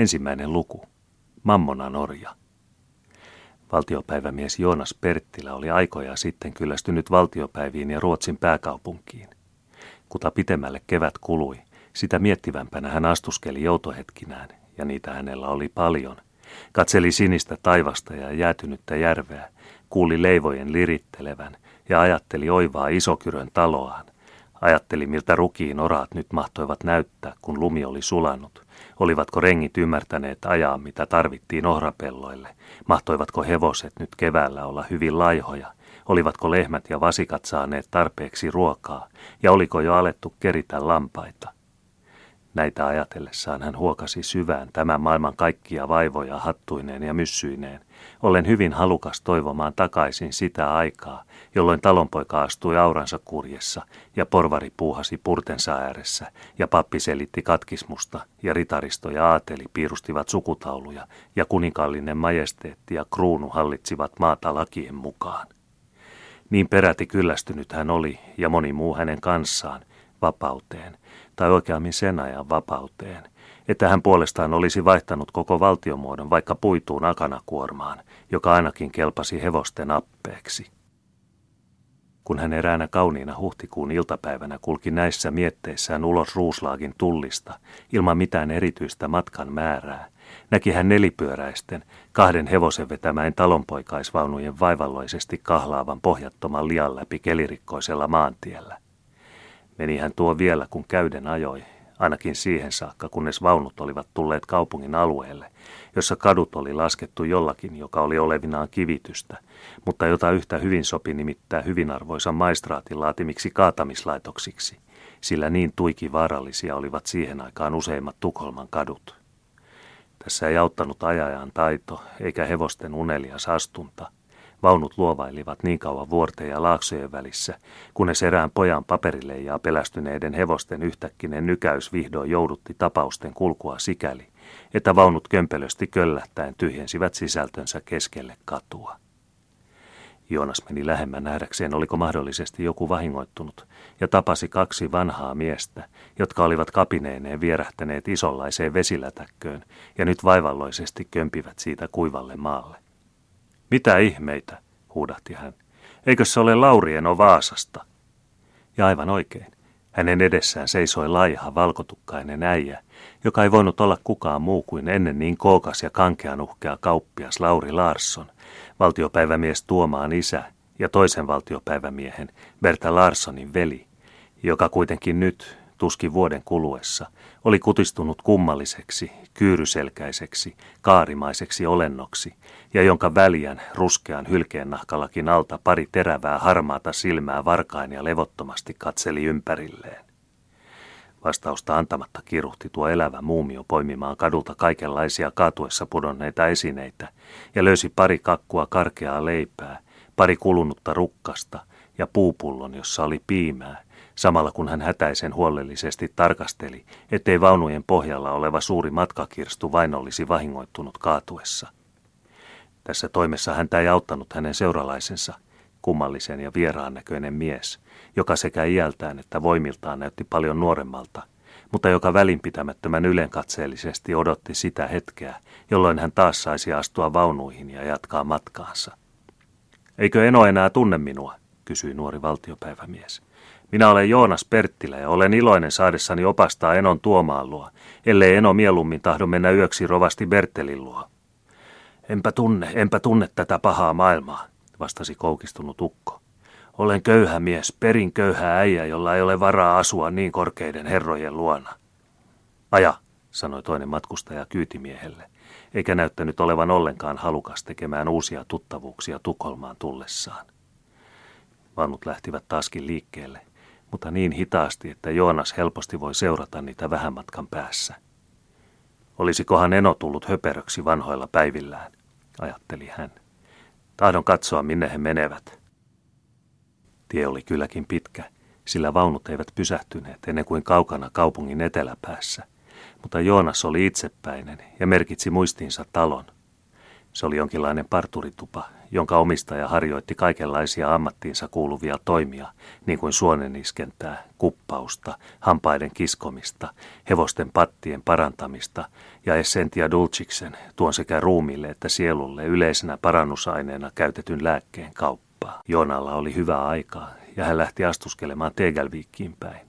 Ensimmäinen luku. Mammona Norja. Valtiopäivämies Joonas Perttilä oli aikoja sitten kyllästynyt valtiopäiviin ja Ruotsin pääkaupunkiin. Kuta pitemmälle kevät kului, sitä miettivämpänä hän astuskeli joutohetkinään, ja niitä hänellä oli paljon. Katseli sinistä taivasta ja jäätynyttä järveä, kuuli leivojen lirittelevän ja ajatteli oivaa isokyrön taloaan. Ajatteli, miltä rukiin oraat nyt mahtoivat näyttää, kun lumi oli sulanut. Olivatko rengit ymmärtäneet ajaa, mitä tarvittiin ohrapelloille? Mahtoivatko hevoset nyt keväällä olla hyvin laihoja? Olivatko lehmät ja vasikat saaneet tarpeeksi ruokaa? Ja oliko jo alettu keritä lampaita? Näitä ajatellessaan hän huokasi syvään tämän maailman kaikkia vaivoja hattuineen ja myssyineen, ollen hyvin halukas toivomaan takaisin sitä aikaa, jolloin talonpoika astui auransa kurjessa ja porvari puuhasi purtensa ääressä ja pappi selitti katkismusta ja ritaristo ja aateli piirustivat sukutauluja ja kuninkaallinen majesteetti ja kruunu hallitsivat maata lakien mukaan. Niin peräti kyllästynyt hän oli ja moni muu hänen kanssaan vapauteen, tai oikeammin sen ajan vapauteen, että hän puolestaan olisi vaihtanut koko valtiomuodon vaikka puituun akanakuormaan, joka ainakin kelpasi hevosten appeeksi. Kun hän eräänä kauniina huhtikuun iltapäivänä kulki näissä mietteissään ulos Ruuslaagin tullista, ilman mitään erityistä matkan määrää, näki hän nelipyöräisten, kahden hevosen vetämäin talonpoikaisvaunujen vaivalloisesti kahlaavan pohjattoman lian läpi kelirikkoisella maantiellä. Meni hän tuo vielä, kun käyden ajoi, ainakin siihen saakka, kunnes vaunut olivat tulleet kaupungin alueelle, jossa kadut oli laskettu jollakin, joka oli olevinaan kivitystä, mutta jota yhtä hyvin sopi nimittää hyvinarvoisan maistraatin laatimiksi kaatamislaitoksiksi, sillä niin tuiki vaarallisia olivat siihen aikaan useimmat Tukholman kadut. Tässä ei auttanut ajajan taito, eikä hevosten unelias astunta – Vaunut luovailivat niin kauan vuorten ja laaksojen välissä, kunnes erään pojan ja pelästyneiden hevosten yhtäkkinen nykäys vihdoin joudutti tapausten kulkua sikäli, että vaunut kömpelösti köllähtäen tyhjensivät sisältönsä keskelle katua. Joonas meni lähemmän nähdäkseen, oliko mahdollisesti joku vahingoittunut, ja tapasi kaksi vanhaa miestä, jotka olivat kapineineen vierähtäneet isonlaiseen vesilätäkköön ja nyt vaivalloisesti kömpivät siitä kuivalle maalle. Mitä ihmeitä, huudahti hän. Eikö se ole Laurieno Vaasasta? Ja aivan oikein. Hänen edessään seisoi laiha valkotukkainen äijä, joka ei voinut olla kukaan muu kuin ennen niin kookas ja kankean uhkea kauppias Lauri Larsson, valtiopäivämies Tuomaan isä ja toisen valtiopäivämiehen Berta Larssonin veli, joka kuitenkin nyt, tuskin vuoden kuluessa, oli kutistunut kummalliseksi, kyyryselkäiseksi, kaarimaiseksi olennoksi, ja jonka väljän, ruskean hylkeennahkalakin alta pari terävää harmaata silmää varkain ja levottomasti katseli ympärilleen. Vastausta antamatta kiruhti tuo elävä muumio poimimaan kadulta kaikenlaisia kaatuessa pudonneita esineitä ja löysi pari kakkua karkeaa leipää, pari kulunutta rukkasta ja puupullon, jossa oli piimää, samalla kun hän hätäisen huolellisesti tarkasteli, ettei vaunujen pohjalla oleva suuri matkakirstu vain olisi vahingoittunut kaatuessa. Tässä toimessa häntä ei auttanut hänen seuralaisensa, kummallisen ja vieraan näköinen mies, joka sekä iältään että voimiltaan näytti paljon nuoremmalta, mutta joka välinpitämättömän ylenkatseellisesti odotti sitä hetkeä, jolloin hän taas saisi astua vaunuihin ja jatkaa matkaansa. Eikö Eno enää tunne minua, kysyi nuori valtiopäivämies. Minä olen Joonas Perttilä ja olen iloinen saadessani opastaa Enon tuomaan luo, ellei Eno mieluummin tahdo mennä yöksi rovasti Bertelin luo. Enpä tunne, enpä tunne tätä pahaa maailmaa, vastasi koukistunut ukko. Olen köyhä mies, perin köyhä äijä, jolla ei ole varaa asua niin korkeiden herrojen luona. Aja, sanoi toinen matkustaja kyytimiehelle, eikä näyttänyt olevan ollenkaan halukas tekemään uusia tuttavuuksia Tukholmaan tullessaan. Vannut lähtivät taaskin liikkeelle, mutta niin hitaasti, että Joonas helposti voi seurata niitä vähän matkan päässä. Olisikohan Eno tullut höperöksi vanhoilla päivillään, ajatteli hän. Tahdon katsoa, minne he menevät. Tie oli kylläkin pitkä, sillä vaunut eivät pysähtyneet ennen kuin kaukana kaupungin eteläpäässä, mutta Joonas oli itsepäinen ja merkitsi muistiinsa talon. Se oli jonkinlainen parturitupa, jonka omistaja harjoitti kaikenlaisia ammattiinsa kuuluvia toimia, niin kuin suoneniskentää, kuppausta, hampaiden kiskomista, hevosten pattien parantamista ja Essentia Dulciksen, tuon sekä ruumille että sielulle yleisenä parannusaineena käytetyn lääkkeen kauppaa. Joonalla oli hyvää aikaa ja hän lähti astuskelemaan Tegelviikkiin päin.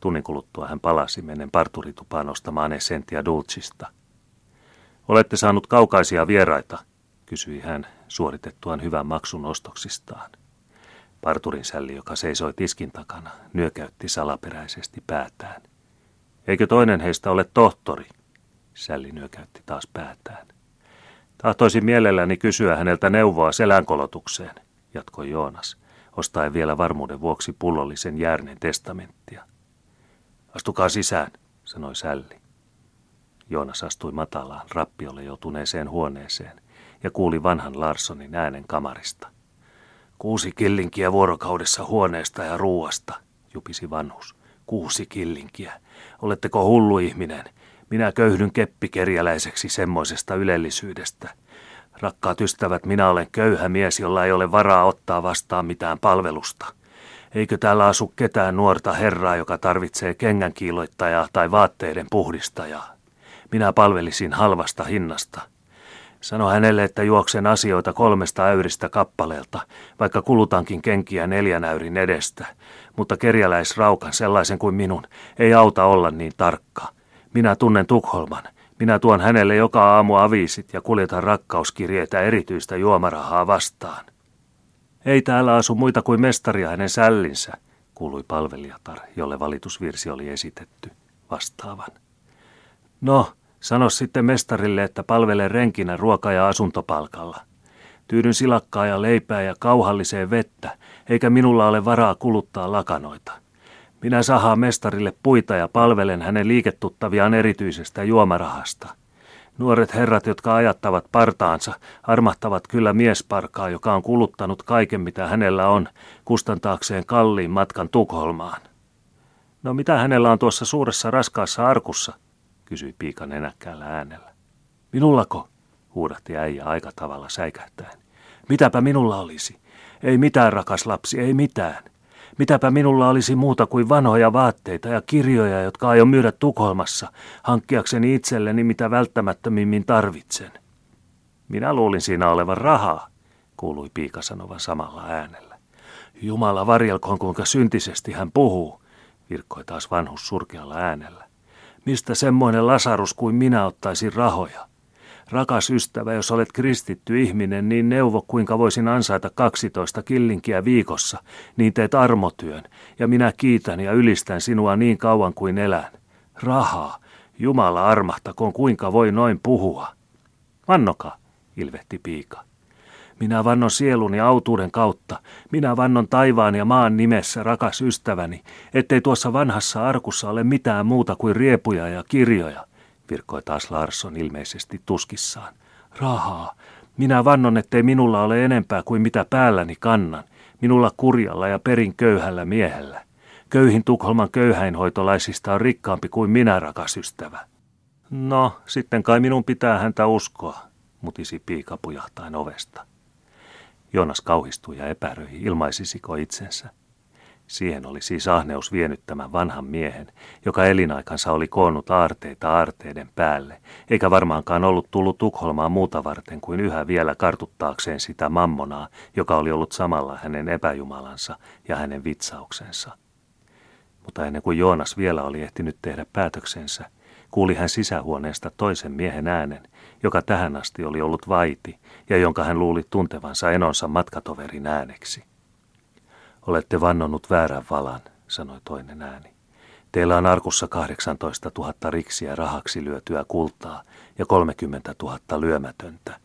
Tunnin kuluttua hän palasi mennen parturitupaan ostamaan Essentia Dulcista – Olette saanut kaukaisia vieraita, kysyi hän suoritettuaan hyvän maksun ostoksistaan. Parturin sälli, joka seisoi tiskin takana, nyökäytti salaperäisesti päätään. Eikö toinen heistä ole tohtori? Sälli nyökäytti taas päätään. Tahtoisin mielelläni kysyä häneltä neuvoa selänkolotukseen, jatkoi Joonas, ostaen vielä varmuuden vuoksi pullollisen järnen testamenttia. Astukaa sisään, sanoi Sälli. Joonas astui matalaan, rappiolle joutuneeseen huoneeseen ja kuuli vanhan Larssonin äänen kamarista. Kuusi killinkiä vuorokaudessa huoneesta ja ruuasta, jupisi vanhus. Kuusi killinkiä. Oletteko hullu ihminen? Minä köyhdyn keppikerjäläiseksi semmoisesta ylellisyydestä. Rakkaat ystävät, minä olen köyhä mies, jolla ei ole varaa ottaa vastaan mitään palvelusta. Eikö täällä asu ketään nuorta herraa, joka tarvitsee kengänkiiloittajaa tai vaatteiden puhdistajaa? Minä palvelisin halvasta hinnasta. Sano hänelle, että juoksen asioita kolmesta äyristä kappaleelta, vaikka kulutankin kenkiä neljän äyrin edestä. Mutta kerjäläisraukan sellaisen kuin minun ei auta olla niin tarkka. Minä tunnen Tukholman. Minä tuon hänelle joka aamu aviisit ja kuljetan rakkauskirjeitä erityistä juomarahaa vastaan. Ei täällä asu muita kuin mestari hänen sällinsä, kuului palvelijatar, jolle valitusvirsi oli esitetty vastaavan. No, Sano sitten mestarille, että palvelee renkinä ruoka- ja asuntopalkalla. Tyydyn silakkaa ja leipää ja kauhalliseen vettä, eikä minulla ole varaa kuluttaa lakanoita. Minä sahaan mestarille puita ja palvelen hänen liiketuttaviaan erityisestä juomarahasta. Nuoret herrat, jotka ajattavat partaansa, armahtavat kyllä miesparkaa, joka on kuluttanut kaiken, mitä hänellä on, kustantaakseen kalliin matkan Tukholmaan. No mitä hänellä on tuossa suuressa raskaassa arkussa, kysyi piika nenäkkäällä äänellä. Minullako? huudahti äijä aika tavalla säikähtäen. Mitäpä minulla olisi? Ei mitään, rakas lapsi, ei mitään. Mitäpä minulla olisi muuta kuin vanhoja vaatteita ja kirjoja, jotka aion myydä Tukholmassa, hankkiakseni itselleni mitä välttämättömimmin tarvitsen. Minä luulin siinä olevan rahaa, kuului piika sanova samalla äänellä. Jumala varjelkoon, kuinka syntisesti hän puhuu, virkkoi taas vanhus surkealla äänellä. Mistä semmoinen lasarus kuin minä ottaisin rahoja? Rakas ystävä, jos olet kristitty ihminen, niin neuvo kuinka voisin ansaita 12 killinkiä viikossa, niin teet armotyön, ja minä kiitän ja ylistän sinua niin kauan kuin elän. Rahaa, Jumala armahtakoon kuinka voi noin puhua. Vannoka, ilvehti piika. Minä vannon sieluni autuuden kautta, minä vannon taivaan ja maan nimessä, rakas ystäväni, ettei tuossa vanhassa arkussa ole mitään muuta kuin riepuja ja kirjoja, virkkoi taas Larsson ilmeisesti tuskissaan. Rahaa. Minä vannon, ettei minulla ole enempää kuin mitä päälläni kannan, minulla kurjalla ja perin köyhällä miehellä. Köyhin Tukholman köyhäinhoitolaisista on rikkaampi kuin minä, rakas ystävä. No, sitten kai minun pitää häntä uskoa, mutisi piika pujahtain ovesta. Jonas kauhistui ja epäröi, ilmaisisiko itsensä. Siihen oli siis ahneus vienyt tämän vanhan miehen, joka elinaikansa oli koonnut aarteita aarteiden päälle, eikä varmaankaan ollut tullut Tukholmaan muuta varten kuin yhä vielä kartuttaakseen sitä mammonaa, joka oli ollut samalla hänen epäjumalansa ja hänen vitsauksensa. Mutta ennen kuin Joonas vielä oli ehtinyt tehdä päätöksensä, kuuli hän sisähuoneesta toisen miehen äänen, joka tähän asti oli ollut vaiti ja jonka hän luuli tuntevansa enonsa matkatoverin ääneksi. Olette vannonut väärän valan, sanoi toinen ääni. Teillä on arkussa 18 000 riksiä rahaksi lyötyä kultaa ja 30 000 lyömätöntä.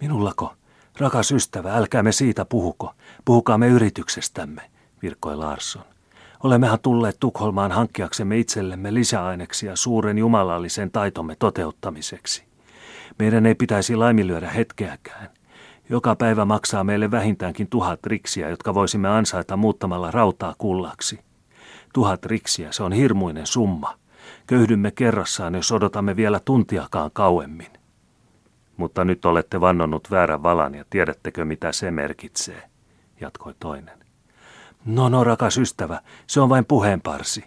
Minullako? Rakas ystävä, älkäämme siitä puhuko. Puhukaamme yrityksestämme, virkkoi Larsson. Olemmehan tulleet Tukholmaan hankkiaksemme itsellemme lisäaineksia suuren jumalallisen taitomme toteuttamiseksi. Meidän ei pitäisi laiminlyödä hetkeäkään. Joka päivä maksaa meille vähintäänkin tuhat riksiä, jotka voisimme ansaita muuttamalla rautaa kullaksi. Tuhat riksiä, se on hirmuinen summa. Köyhdymme kerrassaan, jos odotamme vielä tuntiakaan kauemmin. Mutta nyt olette vannonnut väärän valan ja tiedättekö mitä se merkitsee, jatkoi toinen. No no, rakas ystävä, se on vain puheenparsi.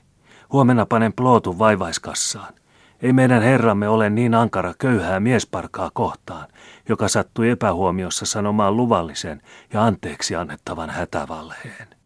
Huomenna panen plootun vaivaiskassaan. Ei meidän herramme ole niin ankara köyhää miesparkaa kohtaan, joka sattui epähuomiossa sanomaan luvallisen ja anteeksi annettavan hätävalheen.